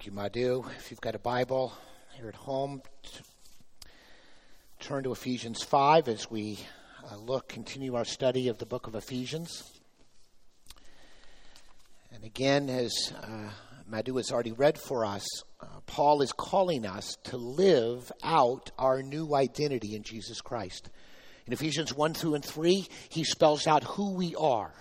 Thank you, Madhu. If you've got a Bible here at home, t- turn to Ephesians 5 as we uh, look, continue our study of the book of Ephesians. And again, as uh, Madhu has already read for us, uh, Paul is calling us to live out our new identity in Jesus Christ. In Ephesians 1 through and 3, he spells out who we are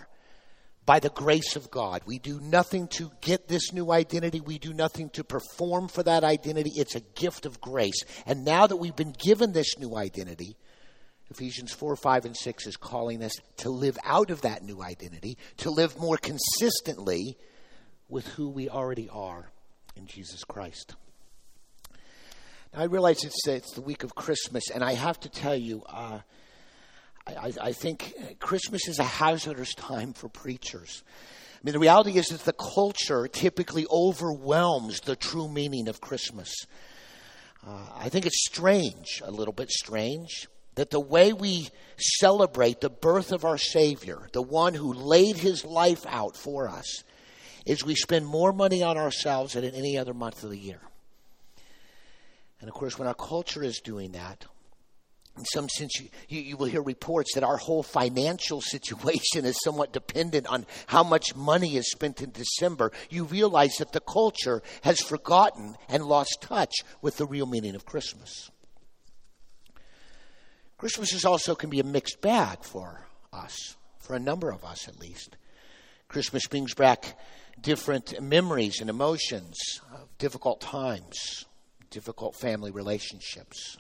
by the grace of God. We do nothing to get this new identity. We do nothing to perform for that identity. It's a gift of grace. And now that we've been given this new identity, Ephesians 4, 5, and 6 is calling us to live out of that new identity, to live more consistently with who we already are in Jesus Christ. Now, I realize it's, it's the week of Christmas, and I have to tell you, uh, I, I think Christmas is a hazardous time for preachers. I mean, the reality is that the culture typically overwhelms the true meaning of Christmas. Uh, I think it's strange, a little bit strange, that the way we celebrate the birth of our Savior, the one who laid his life out for us, is we spend more money on ourselves than in any other month of the year. And of course, when our culture is doing that, in some sense, you, you, you, will hear reports that our whole financial situation is somewhat dependent on how much money is spent in December. You realize that the culture has forgotten and lost touch with the real meaning of Christmas. Christmas is also can be a mixed bag for us, for a number of us at least. Christmas brings back different memories and emotions of difficult times, difficult family relationships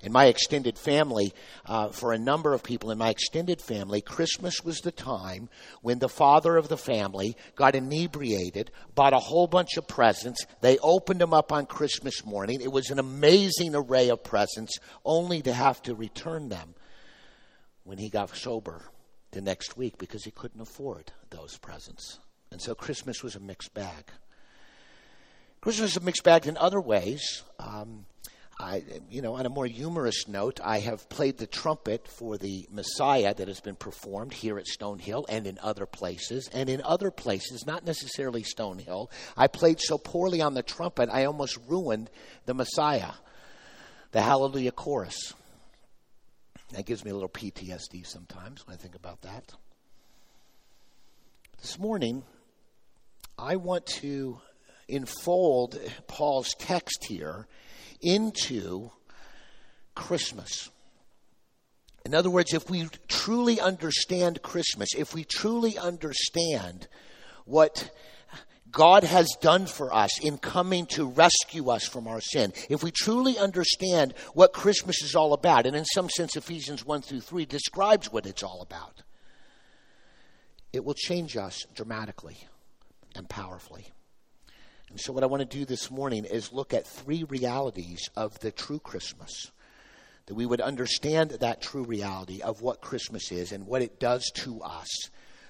in my extended family, uh, for a number of people in my extended family, Christmas was the time when the father of the family got inebriated, bought a whole bunch of presents. They opened them up on Christmas morning. It was an amazing array of presents, only to have to return them when he got sober the next week because he couldn't afford those presents. And so Christmas was a mixed bag. Christmas is a mixed bag in other ways. Um, I, you know, on a more humorous note, I have played the trumpet for the Messiah that has been performed here at Stonehill and in other places. And in other places, not necessarily Stonehill, I played so poorly on the trumpet, I almost ruined the Messiah, the Hallelujah chorus. That gives me a little PTSD sometimes when I think about that. This morning, I want to enfold Paul's text here into Christmas. In other words, if we truly understand Christmas, if we truly understand what God has done for us in coming to rescue us from our sin, if we truly understand what Christmas is all about, and in some sense Ephesians 1 through 3 describes what it's all about, it will change us dramatically and powerfully. So, what I want to do this morning is look at three realities of the true Christmas. That we would understand that true reality of what Christmas is and what it does to us,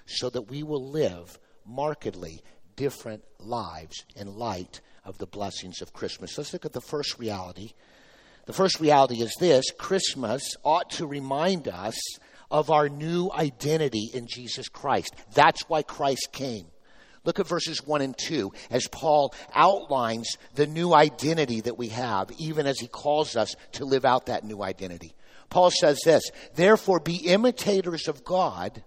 so that we will live markedly different lives in light of the blessings of Christmas. Let's look at the first reality. The first reality is this Christmas ought to remind us of our new identity in Jesus Christ. That's why Christ came. Look at verses 1 and 2 as Paul outlines the new identity that we have, even as he calls us to live out that new identity. Paul says this Therefore, be imitators of God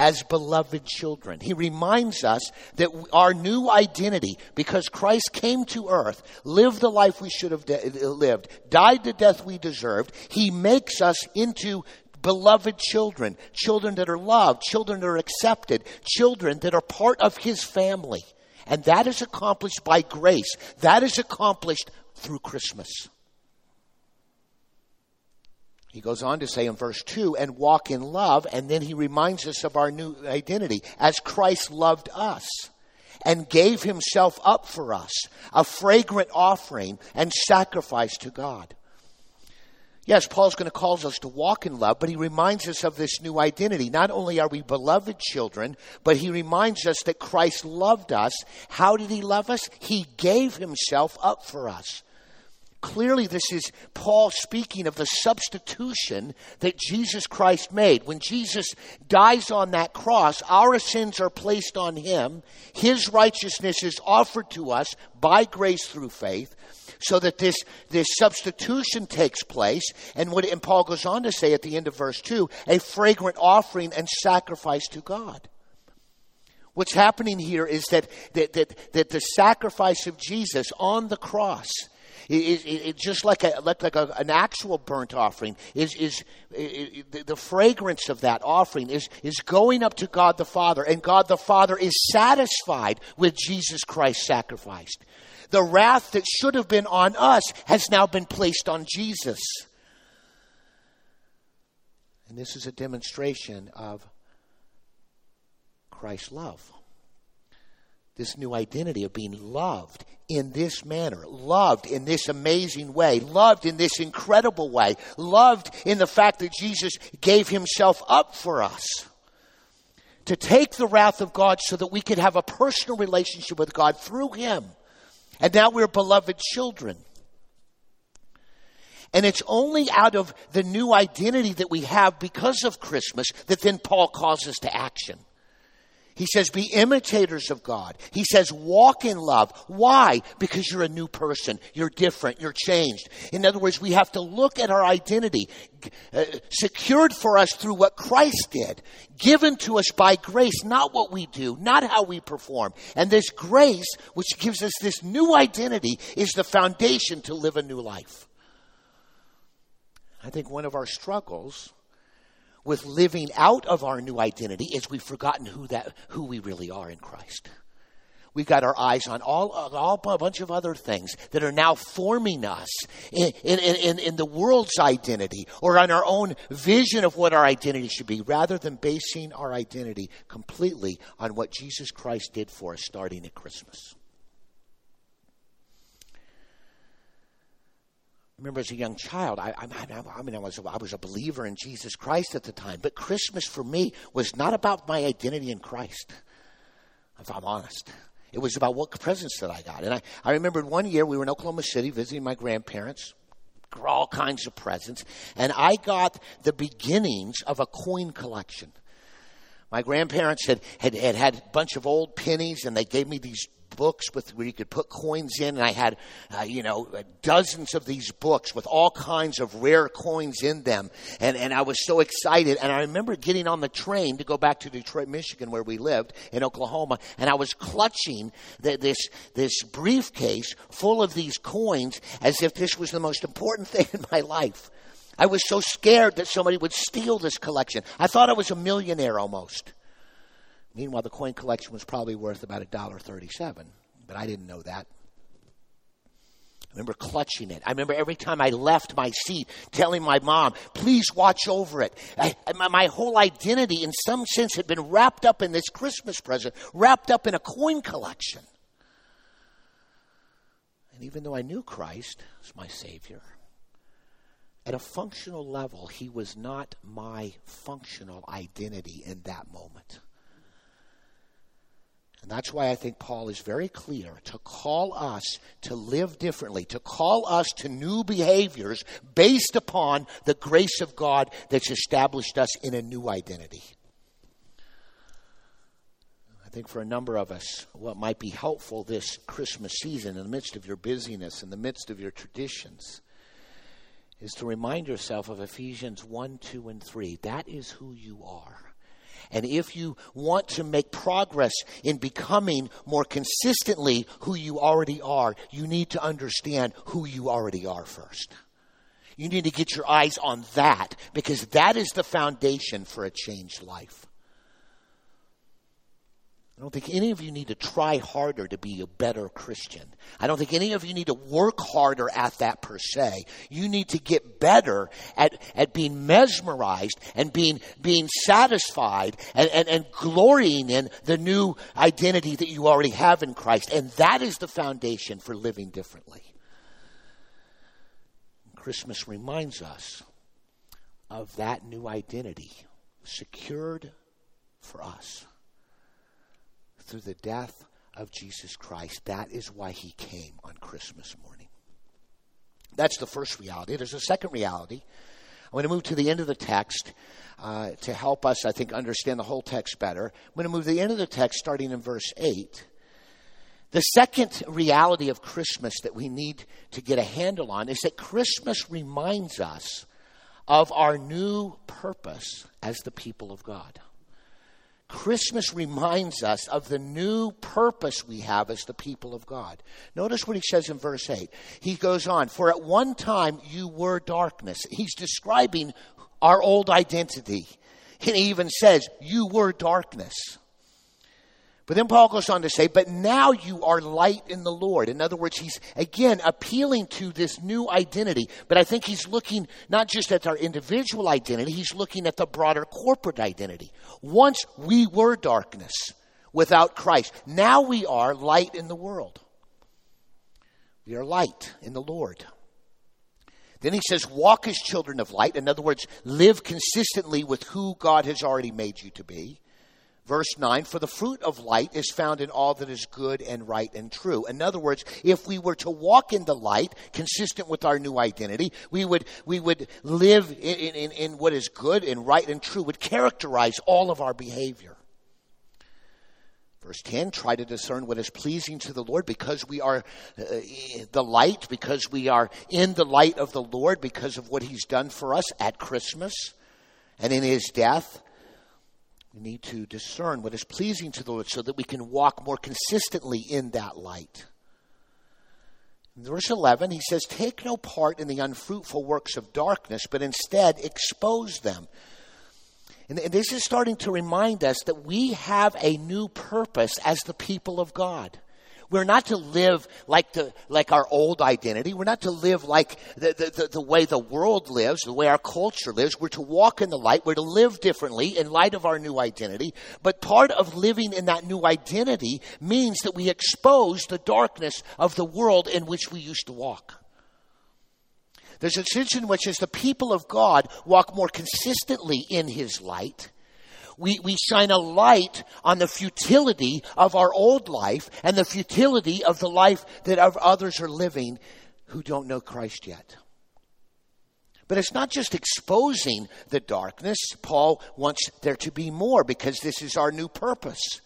as beloved children. He reminds us that our new identity, because Christ came to earth, lived the life we should have de- lived, died the death we deserved, he makes us into beloved children, children that are loved, children that are accepted, children that are part of his family. And that is accomplished by grace. That is accomplished through Christmas. He goes on to say in verse 2 and walk in love, and then he reminds us of our new identity as Christ loved us and gave himself up for us, a fragrant offering and sacrifice to God. Yes, Paul's going to call us to walk in love, but he reminds us of this new identity. Not only are we beloved children, but he reminds us that Christ loved us. How did he love us? He gave himself up for us. Clearly, this is Paul speaking of the substitution that Jesus Christ made. When Jesus dies on that cross, our sins are placed on him. His righteousness is offered to us by grace through faith so that this, this substitution takes place. And what and Paul goes on to say at the end of verse 2 a fragrant offering and sacrifice to God. What's happening here is that, that, that, that the sacrifice of Jesus on the cross it, it, it, just like a like, like a, an actual burnt offering is is it, the fragrance of that offering is is going up to God the Father, and God the Father is satisfied with Jesus Christ sacrificed. The wrath that should have been on us has now been placed on Jesus. And this is a demonstration of Christ's love this new identity of being loved in this manner, loved in this amazing way, loved in this incredible way, loved in the fact that Jesus gave himself up for us. To take the wrath of God so that we could have a personal relationship with God through him. And now we're beloved children. And it's only out of the new identity that we have because of Christmas that then Paul calls us to action. He says, be imitators of God. He says, walk in love. Why? Because you're a new person. You're different. You're changed. In other words, we have to look at our identity, uh, secured for us through what Christ did, given to us by grace, not what we do, not how we perform. And this grace, which gives us this new identity, is the foundation to live a new life. I think one of our struggles with living out of our new identity is we've forgotten who that who we really are in Christ. We've got our eyes on all, all a bunch of other things that are now forming us in, in, in, in the world's identity or on our own vision of what our identity should be, rather than basing our identity completely on what Jesus Christ did for us starting at Christmas. Remember as a young child, I, I, I, mean, I was, I was a believer in Jesus Christ at the time, but Christmas for me was not about my identity in Christ, if I'm honest. It was about what presents that I got. And I, I remembered one year we were in Oklahoma City visiting my grandparents, all kinds of presents, and I got the beginnings of a coin collection. My grandparents had, had, had had a bunch of old pennies, and they gave me these books with where you could put coins in, and I had, uh, you know, dozens of these books with all kinds of rare coins in them, and and I was so excited. And I remember getting on the train to go back to Detroit, Michigan, where we lived in Oklahoma, and I was clutching the, this this briefcase full of these coins as if this was the most important thing in my life. I was so scared that somebody would steal this collection. I thought I was a millionaire almost. Meanwhile, the coin collection was probably worth about a dollar thirty-seven, but I didn't know that. I remember clutching it. I remember every time I left my seat telling my mom, please watch over it. I, my, my whole identity, in some sense, had been wrapped up in this Christmas present, wrapped up in a coin collection. And even though I knew Christ as my Savior, at a functional level, He was not my functional identity in that moment. And that's why I think Paul is very clear to call us to live differently, to call us to new behaviors based upon the grace of God that's established us in a new identity. I think for a number of us, what might be helpful this Christmas season, in the midst of your busyness, in the midst of your traditions, is to remind yourself of Ephesians 1, 2, and 3. That is who you are. And if you want to make progress in becoming more consistently who you already are, you need to understand who you already are first. You need to get your eyes on that because that is the foundation for a changed life. I don't think any of you need to try harder to be a better Christian. I don't think any of you need to work harder at that per se. You need to get better at, at being mesmerized and being, being satisfied and, and, and glorying in the new identity that you already have in Christ. And that is the foundation for living differently. Christmas reminds us of that new identity secured for us through the death of Jesus Christ. That is why he came on Christmas morning. That's the first reality. There's a second reality. I'm going to move to the end of the text uh, to help us, I think, understand the whole text better. I'm going to move to the end of the text starting in verse 8. The second reality of Christmas that we need to get a handle on is that Christmas reminds us of our new purpose as the people of God. Christmas reminds us of the new purpose we have as the people of God. Notice what he says in verse 8. He goes on, For at one time you were darkness. He's describing our old identity. And he even says, You were darkness. But then Paul goes on to say, But now you are light in the Lord. In other words, he's again appealing to this new identity. But I think he's looking not just at our individual identity, he's looking at the broader corporate identity. Once we were darkness without Christ, now we are light in the world. We are light in the Lord. Then he says, walk as children of light. In other words, live consistently with who God has already made you to be. Verse 9, for the fruit of light is found in all that is good and right and true. In other words, if we were to walk in the light, consistent with our new identity, we would, we would live in, in, in what is good and right and true, would characterize all of our behavior. Verse 10 try to discern what is pleasing to the Lord because we are uh, the light, because we are in the light of the Lord, because of what He's done for us at Christmas and in His death. We need to discern what is pleasing to the Lord so that we can walk more consistently in that light. In verse 11, he says, Take no part in the unfruitful works of darkness, but instead expose them. And this is starting to remind us that we have a new purpose as the people of God. We're not to live like the, like our old identity. We're not to live like the, the, the, way the world lives, the way our culture lives. We're to walk in the light. We're to live differently in light of our new identity. But part of living in that new identity means that we expose the darkness of the world in which we used to walk. There's a sense in which, as the people of God walk more consistently in His light, we, we shine a light on the futility of our old life and the futility of the life that others are living who don't know Christ yet. But it's not just exposing the darkness. Paul wants there to be more because this is our new purpose.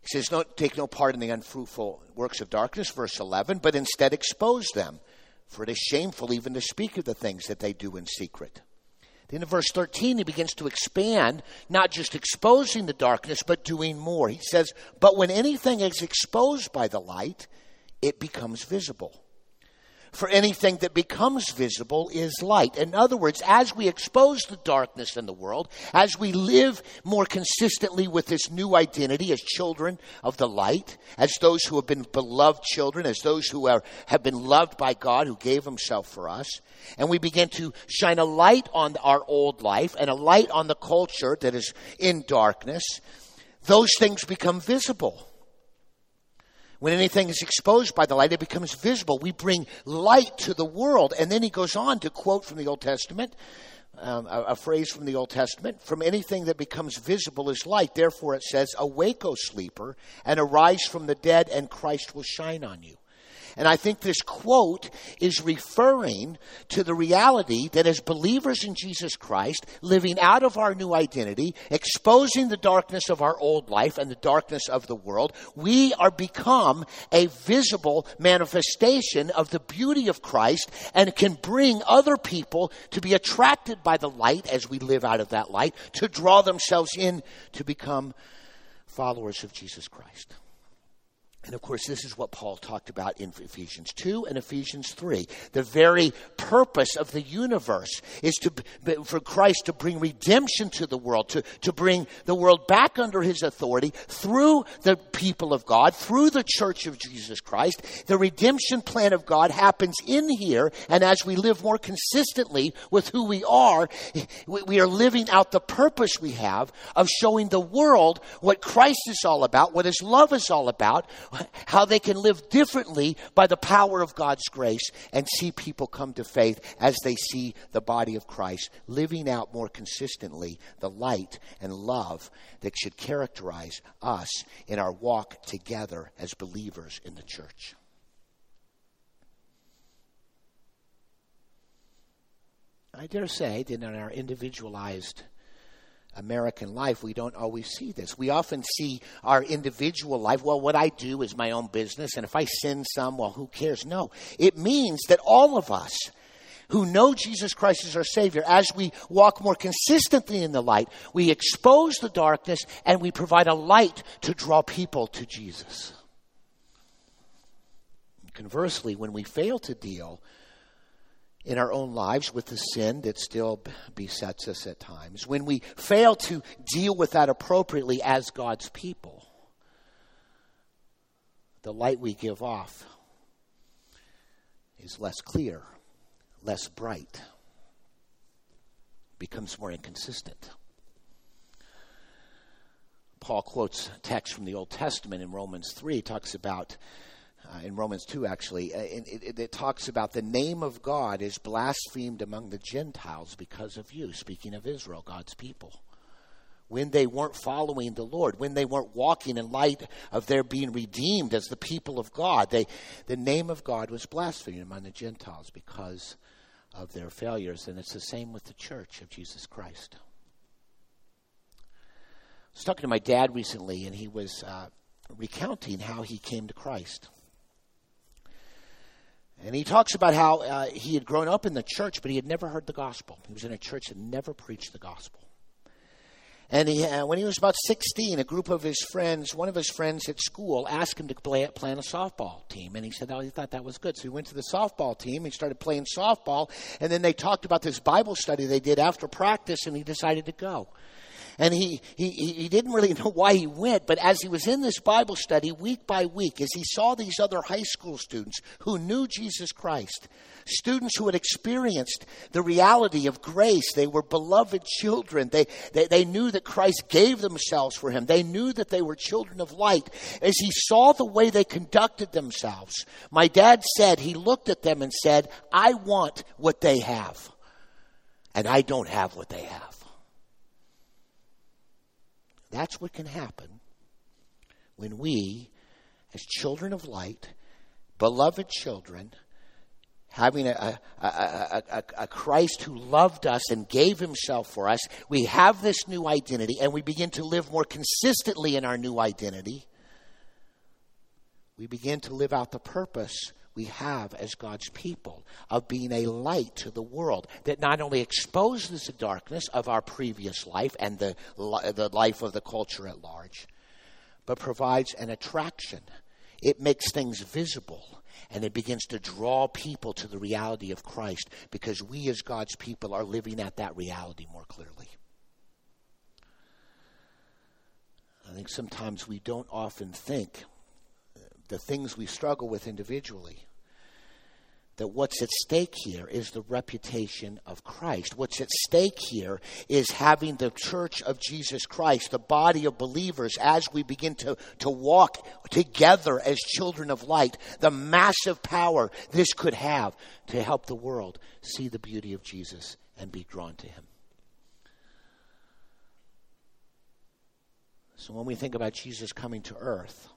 He says, no, Take no part in the unfruitful works of darkness, verse 11, but instead expose them. For it is shameful even to speak of the things that they do in secret. Then in verse 13, he begins to expand, not just exposing the darkness, but doing more. He says, But when anything is exposed by the light, it becomes visible for anything that becomes visible is light. In other words, as we expose the darkness in the world, as we live more consistently with this new identity as children of the light, as those who have been beloved children, as those who are, have been loved by God who gave himself for us, and we begin to shine a light on our old life and a light on the culture that is in darkness, those things become visible. When anything is exposed by the light, it becomes visible. We bring light to the world. And then he goes on to quote from the Old Testament, um, a, a, phrase from the Old Testament from anything that becomes visible is light. Therefore, it says, Awake, O sleeper, and arise from the dead, and Christ will shine on you. And I think this quote is referring to the reality that as believers in Jesus Christ, living out of our new identity, exposing the darkness of our old life and the darkness of the world, we are become a visible manifestation of the beauty of Christ and can bring other people to be attracted by the light as we live out of that light, to draw themselves in to become followers of Jesus Christ. And of course, this is what Paul talked about in Ephesians 2 and Ephesians 3. The very purpose of the universe is to, for Christ to bring redemption to the world, to, to bring the world back under his authority through the people of God, through the church of Jesus Christ. The redemption plan of God happens in here, and as we live more consistently with who we are, we are living out the purpose we have of showing the world what Christ is all about, what his love is all about how they can live differently by the power of God's grace and see people come to faith as they see the body of Christ living out more consistently the light and love that should characterize us in our walk together as believers in the church. I dare say that in our individualized American life, we don't always see this. We often see our individual life, well, what I do is my own business, and if I sin some, well, who cares? No. It means that all of us who know Jesus Christ as our Savior, as we walk more consistently in the light, we expose the darkness and we provide a light to draw people to Jesus. Conversely, when we fail to deal in our own lives with the sin that still besets us at times, when we fail to deal with that appropriately as God's people, the light we give off is less clear, less bright, becomes more inconsistent. Paul quotes text from the Old Testament in Romans 3, talks about uh, in Romans 2, actually, uh, it, it, it, talks about the name of God is blasphemed among the Gentiles because of you, speaking of Israel, God's people. When they weren't following the Lord, when they weren't walking in light of their being redeemed as the people of God, they, the name of God was blasphemed among the Gentiles because of their failures. And it's the same with the church of Jesus Christ. I was talking to my dad recently, and he was uh, recounting how he came to Christ. And he talks about how uh, he had grown up in the church, but he had never heard the gospel. He was in a church that never preached the gospel. And he, uh, when he was about 16, a group of his friends, one of his friends at school, asked him to play, on a softball team. And he said, oh, he thought that was good. So he went to the softball team. He started playing softball. And then they talked about this Bible study they did after practice, and he decided to go. And he, he, he didn't really know why he went, but as he was in this Bible study week by week, as he saw these other high school students who knew Jesus Christ, students who had experienced the reality of grace, they were beloved children. They, they, they knew that Christ gave themselves for him. They knew that they were children of light. As he saw the way they conducted themselves, my dad said, he looked at them and said, I want what they have. And I don't have what they have. That's what can happen when we, as children of light, beloved children, having a, a, a, a, Christ who loved us and gave himself for us, we have this new identity and we begin to live more consistently in our new identity. We begin to live out the purpose we have as God's people of being a light to the world that not only exposes the darkness of our previous life and the, the life of the culture at large, but provides an attraction. It makes things visible and it begins to draw people to the reality of Christ because we as God's people are living at that reality more clearly. I think sometimes we don't often think the things we struggle with individually. That what's at stake here is the reputation of Christ. What's at stake here is having the church of Jesus Christ, the body of believers, as we begin to, to walk together as children of light, the massive power this could have to help the world see the beauty of Jesus and be drawn to him. So when we think about Jesus coming to earth,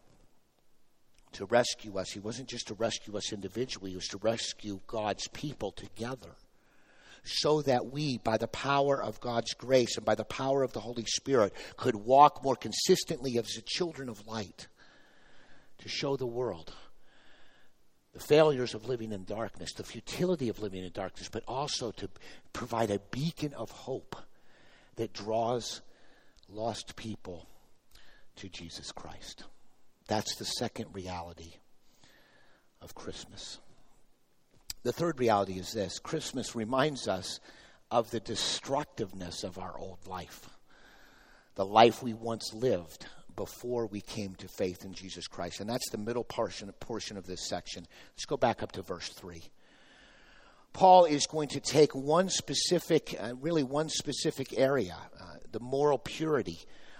to rescue us. He wasn't just to rescue us individually, he was to rescue God's people together. So that we, by the power of God's grace and by the power of the Holy Spirit, could walk more consistently as the children of light to show the world the failures of living in darkness, the futility of living in darkness, but also to provide a beacon of hope that draws lost people to Jesus Christ. That's the second reality of Christmas. The third reality is this Christmas reminds us of the destructiveness of our old life, the life we once lived before we came to faith in Jesus Christ. And that's the middle portion, portion of this section. Let's go back up to verse 3. Paul is going to take one specific, uh, really one specific area, uh, the moral purity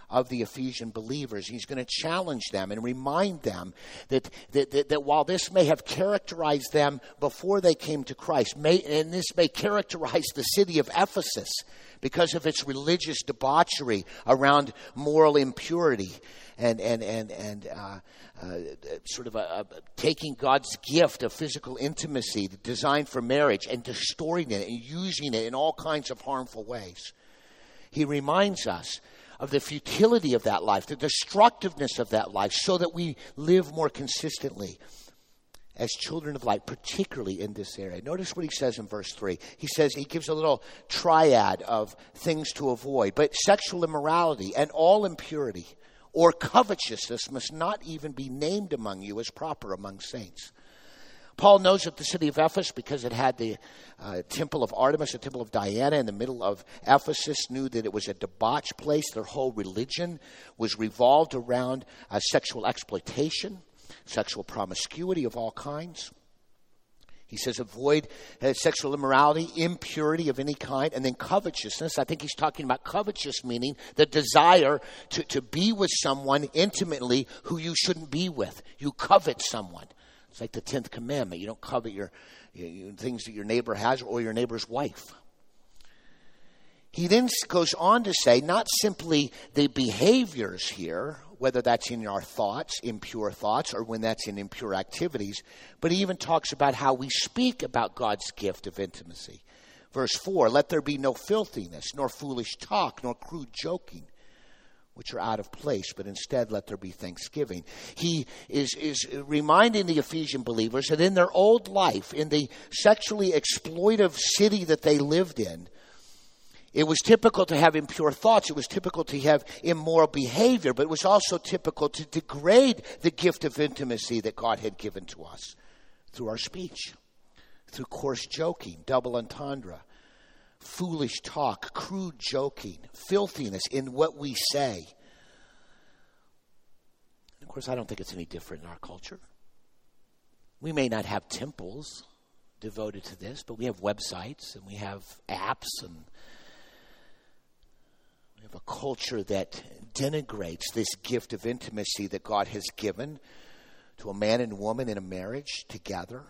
of the Ephesian believers. He's going to challenge them and remind them that, that, that, that, while this may have characterized them before they came to Christ, may, and this may characterize the city of Ephesus because of its religious debauchery around moral impurity and, and, and, and uh, uh, sort of a, a, taking God's gift of physical intimacy designed for marriage and distorting it and using it in all kinds of harmful ways. He reminds us of the futility of that life, the destructiveness of that life, so that we live more consistently as children of light, particularly in this area. Notice what he says in verse 3. He says, he gives a little triad of things to avoid, but sexual immorality and all impurity or covetousness must not even be named among you as proper among saints. Paul knows that the city of Ephesus, because it had the uh, temple of Artemis, the temple of Diana in the middle of Ephesus, knew that it was a debauched place. Their whole religion was revolved around uh, sexual exploitation, sexual promiscuity of all kinds. He says, avoid uh, sexual immorality, impurity of any kind, and then covetousness. I think he's talking about covetous, meaning the desire to, to be with someone intimately who you shouldn't be with. You covet someone. It's like the 10th commandment. You don't covet your, your things that your neighbor has or your neighbor's wife. He then goes on to say not simply the behaviors here, whether that's in our thoughts, impure thoughts, or when that's in impure activities, but he even talks about how we speak about God's gift of intimacy. Verse 4 Let there be no filthiness, nor foolish talk, nor crude joking which are out of place, but instead let there be thanksgiving. He is, is reminding the Ephesian believers that in their old life, in the sexually exploitive city that they lived in, it was typical to have impure thoughts. It was typical to have immoral behavior, but it was also typical to degrade the gift of intimacy that God had given to us through our speech, through coarse joking, double entendre, foolish talk, crude joking, filthiness in what we say. of course, I don't think it's any different in our culture. We may not have temples devoted to this, but we have websites and we have apps and we have a culture that denigrates this gift of intimacy that God has given to a man and woman in a marriage together.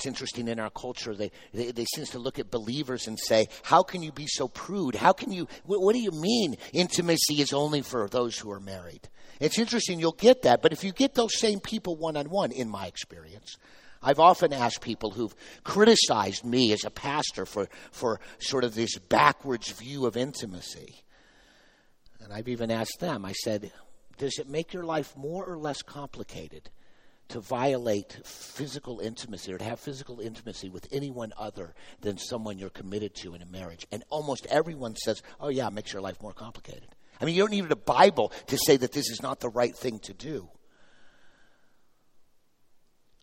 It's interesting in our culture, they, they, they seem to look at believers and say, How can you be so prude? How can you, what, what do you mean intimacy is only for those who are married? It's interesting, you'll get that, but if you get those same people one on one, in my experience, I've often asked people who've criticized me as a pastor for, for sort of this backwards view of intimacy. And I've even asked them, I said, Does it make your life more or less complicated to violate physical intimacy or to have physical intimacy with anyone other than someone you're committed to in a marriage. And almost everyone says, oh, yeah, it makes your life more complicated. I mean, you don't need a Bible to say that this is not the right thing to do.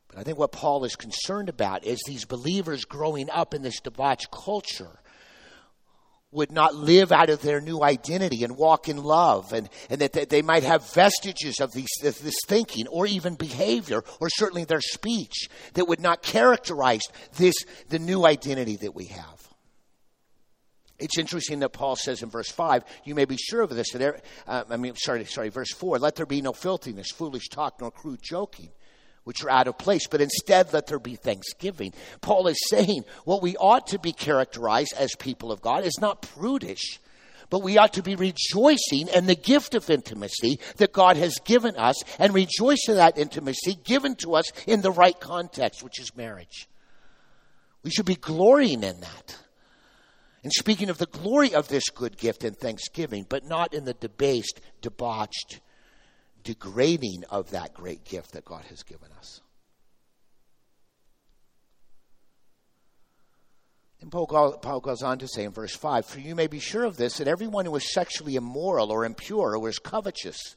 But I think what Paul is concerned about is these believers growing up in this debauched culture would not live out of their new identity and walk in love, and, and that they might have vestiges of, these, of this thinking or even behavior, or certainly their speech, that would not characterize this, the new identity that we have. It's interesting that Paul says in verse 5, you may be sure of this, that, there, uh, I mean, sorry, sorry, verse 4, let there be no filthiness, foolish talk, nor crude joking which are out of place, but instead let there be thanksgiving. Paul is saying what we ought to be characterized as people of God is not prudish, but we ought to be rejoicing in the gift of intimacy that God has given us and rejoice in that intimacy given to us in the right context, which is marriage. We should be glorying in that. And speaking of the glory of this good gift and thanksgiving, but not in the debased, debauched, degrading of that great gift that God has given us. And Paul, goes on to say in verse 5 For you may be sure of this, that everyone who is sexually immoral or impure or is covetous,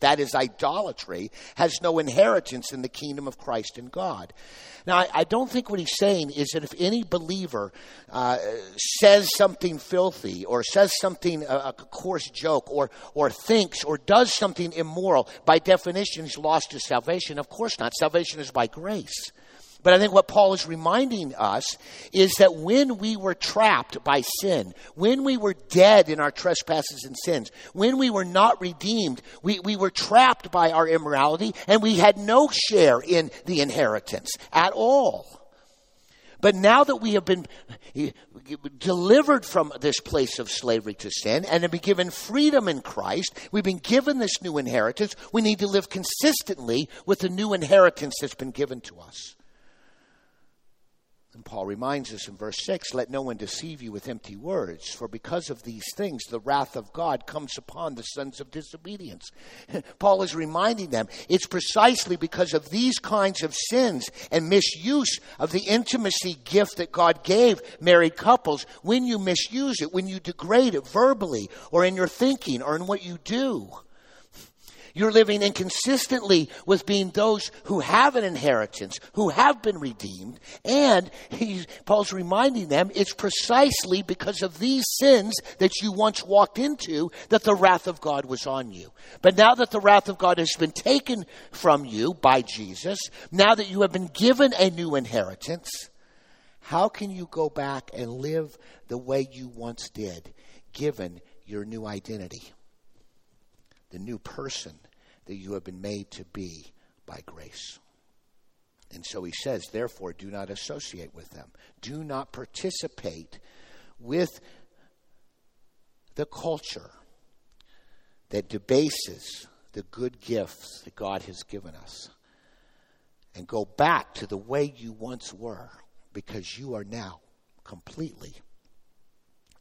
that is idolatry, has no inheritance in the kingdom of Christ and God. Now, I, I don't think what he's saying is that if any believer uh, says something filthy or says something, a, a, coarse joke, or, or thinks or does something immoral, by definition, he's lost his salvation. Of course not. Salvation is by grace. But I think what Paul is reminding us is that when we were trapped by sin, when we were dead in our trespasses and sins, when we were not redeemed, we, we were trapped by our immorality and we had no share in the inheritance at all. But now that we have been delivered from this place of slavery to sin and have been given freedom in Christ, we've been given this new inheritance, we need to live consistently with the new inheritance that's been given to us. And Paul reminds us in verse 6 let no one deceive you with empty words, for because of these things the wrath of God comes upon the sons of disobedience. Paul is reminding them it's precisely because of these kinds of sins and misuse of the intimacy gift that God gave married couples when you misuse it, when you degrade it verbally or in your thinking or in what you do. You're living inconsistently with being those who have an inheritance, who have been redeemed. And Paul's reminding them it's precisely because of these sins that you once walked into that the wrath of God was on you. But now that the wrath of God has been taken from you by Jesus, now that you have been given a new inheritance, how can you go back and live the way you once did, given your new identity? The new person that you have been made to be by grace. And so he says, therefore, do not associate with them. Do not participate with the culture that debases the good gifts that God has given us. And go back to the way you once were because you are now completely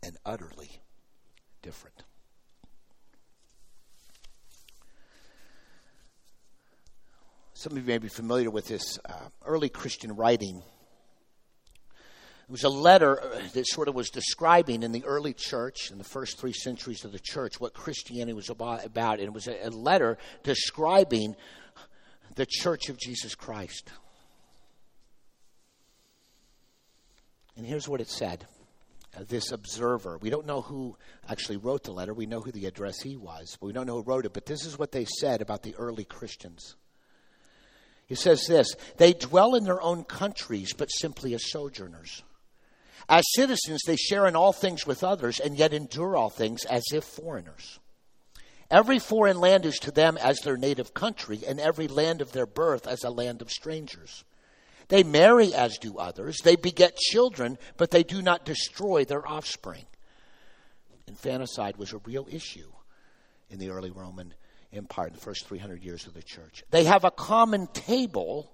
and utterly different. Some of you may be familiar with this uh, early Christian writing. It was a letter uh, that sort of was describing in the early church, in the first three centuries of the church, what Christianity was about. And it was a, letter describing the church of Jesus Christ. And here's what it said uh, this observer. We don't know who actually wrote the letter. We know who the addressee was, but we don't know who wrote it. But this is what they said about the early Christians. He says this they dwell in their own countries, but simply as sojourners. As citizens, they share in all things with others, and yet endure all things as if foreigners. Every foreign land is to them as their native country, and every land of their birth as a land of strangers. They marry as do others. They beget children, but they do not destroy their offspring. Infanticide was a real issue in the early Roman Empire in the first 300 years of the church. They have a common table.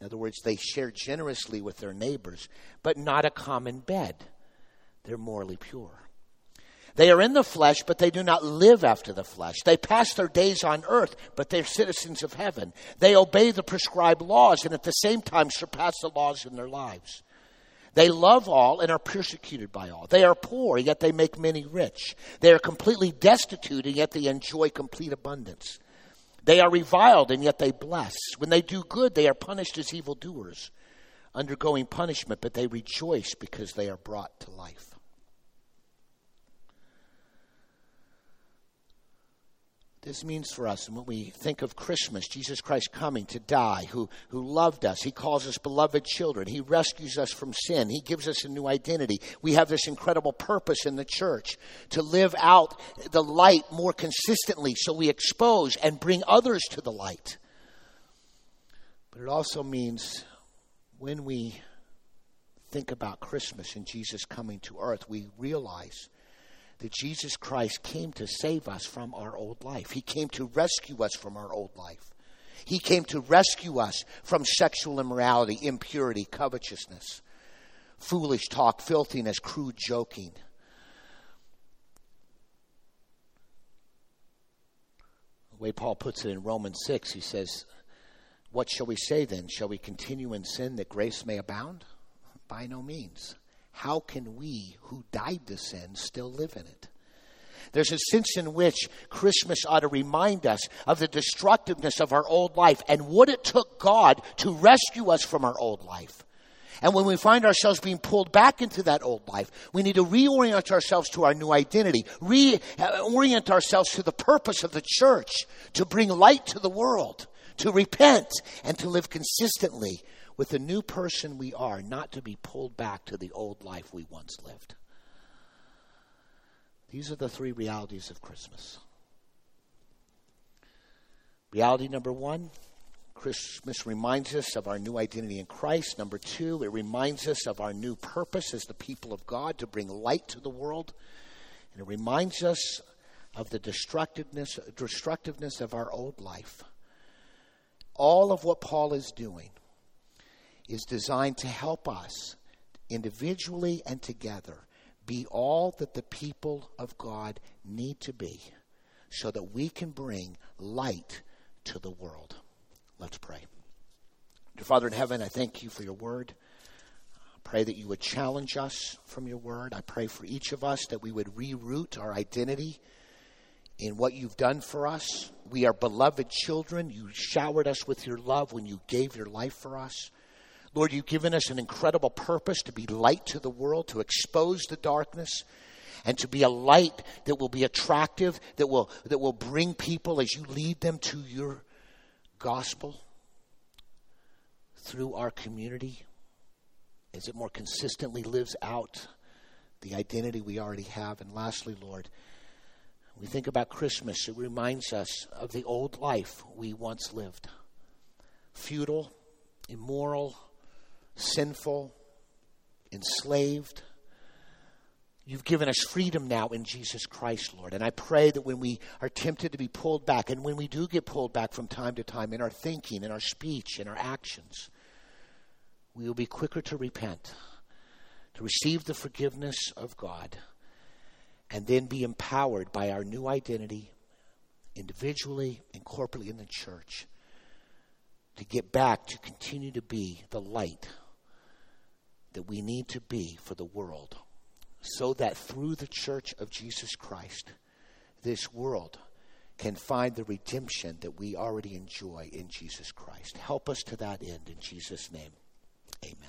In other words, they share generously with their neighbors, but not a common bed. They're morally pure. They are in the flesh, but they do not live after the flesh. They pass their days on earth, but they're citizens of heaven. They obey the prescribed laws and at the same time surpass the laws in their lives. They love all and are persecuted by all. They are poor, yet they make many rich. They are completely destitute, and yet they enjoy complete abundance. They are reviled, and yet they bless. When they do good, they are punished as evildoers, undergoing punishment, but they rejoice because they are brought to life. This means for us. And when we think of Christmas, Jesus Christ coming to die, who, who loved us, He calls us beloved children, He rescues us from sin, He gives us a new identity. We have this incredible purpose in the church to live out the light more consistently so we expose and bring others to the light. But it also means when we think about Christmas and Jesus coming to earth, we realize that Jesus Christ came to save us from our old life. He came to rescue us from our old life. He came to rescue us from sexual immorality, impurity, covetousness, foolish talk, filthiness, crude joking. The way Paul puts it in Romans 6, he says, What shall we say then? Shall we continue in sin that grace may abound? By no means how can we who died to sin still live in it? There's a sense in which Christmas ought to remind us of the destructiveness of our old life and what it took God to rescue us from our old life. And when we find ourselves being pulled back into that old life, we need to reorient ourselves to our new identity, reorient ourselves to the purpose of the church, to bring light to the world, to repent, and to live consistently with the new person we are, not to be pulled back to the old life we once lived. These are the three realities of Christmas. Reality number one Christmas reminds us of our new identity in Christ. Number two, it reminds us of our new purpose as the people of God to bring light to the world. And it reminds us of the destructiveness, destructiveness of our old life. All of what Paul is doing is designed to help us individually and together be all that the people of God need to be so that we can bring light to the world. Let's pray. Dear Father in heaven, I thank you for your word. I pray that you would challenge us from your word. I pray for each of us that we would reroute our identity in what you've done for us. We are beloved children. You showered us with your love when you gave your life for us. Lord, you've given us an incredible purpose to be light to the world, to expose the darkness, and to be a light that will be attractive, that will, that will bring people as you lead them to your gospel through our community as it more consistently lives out the identity we already have. And lastly, Lord, we think about Christmas, it reminds us of the old life we once lived futile, immoral, sinful, enslaved You've given us freedom now in Jesus Christ, Lord. And I pray that when we are tempted to be pulled back, and when we do get pulled back from time to time in our thinking, in our speech, in our actions, we will be quicker to repent, to receive the forgiveness of God, and then be empowered by our new identity, individually and corporately in the church, to get back to continue to be the light that we need to be for the world so that through the church of Jesus Christ, this world can find the redemption that we already enjoy in Jesus Christ. Help us to that end in Jesus' name. Amen.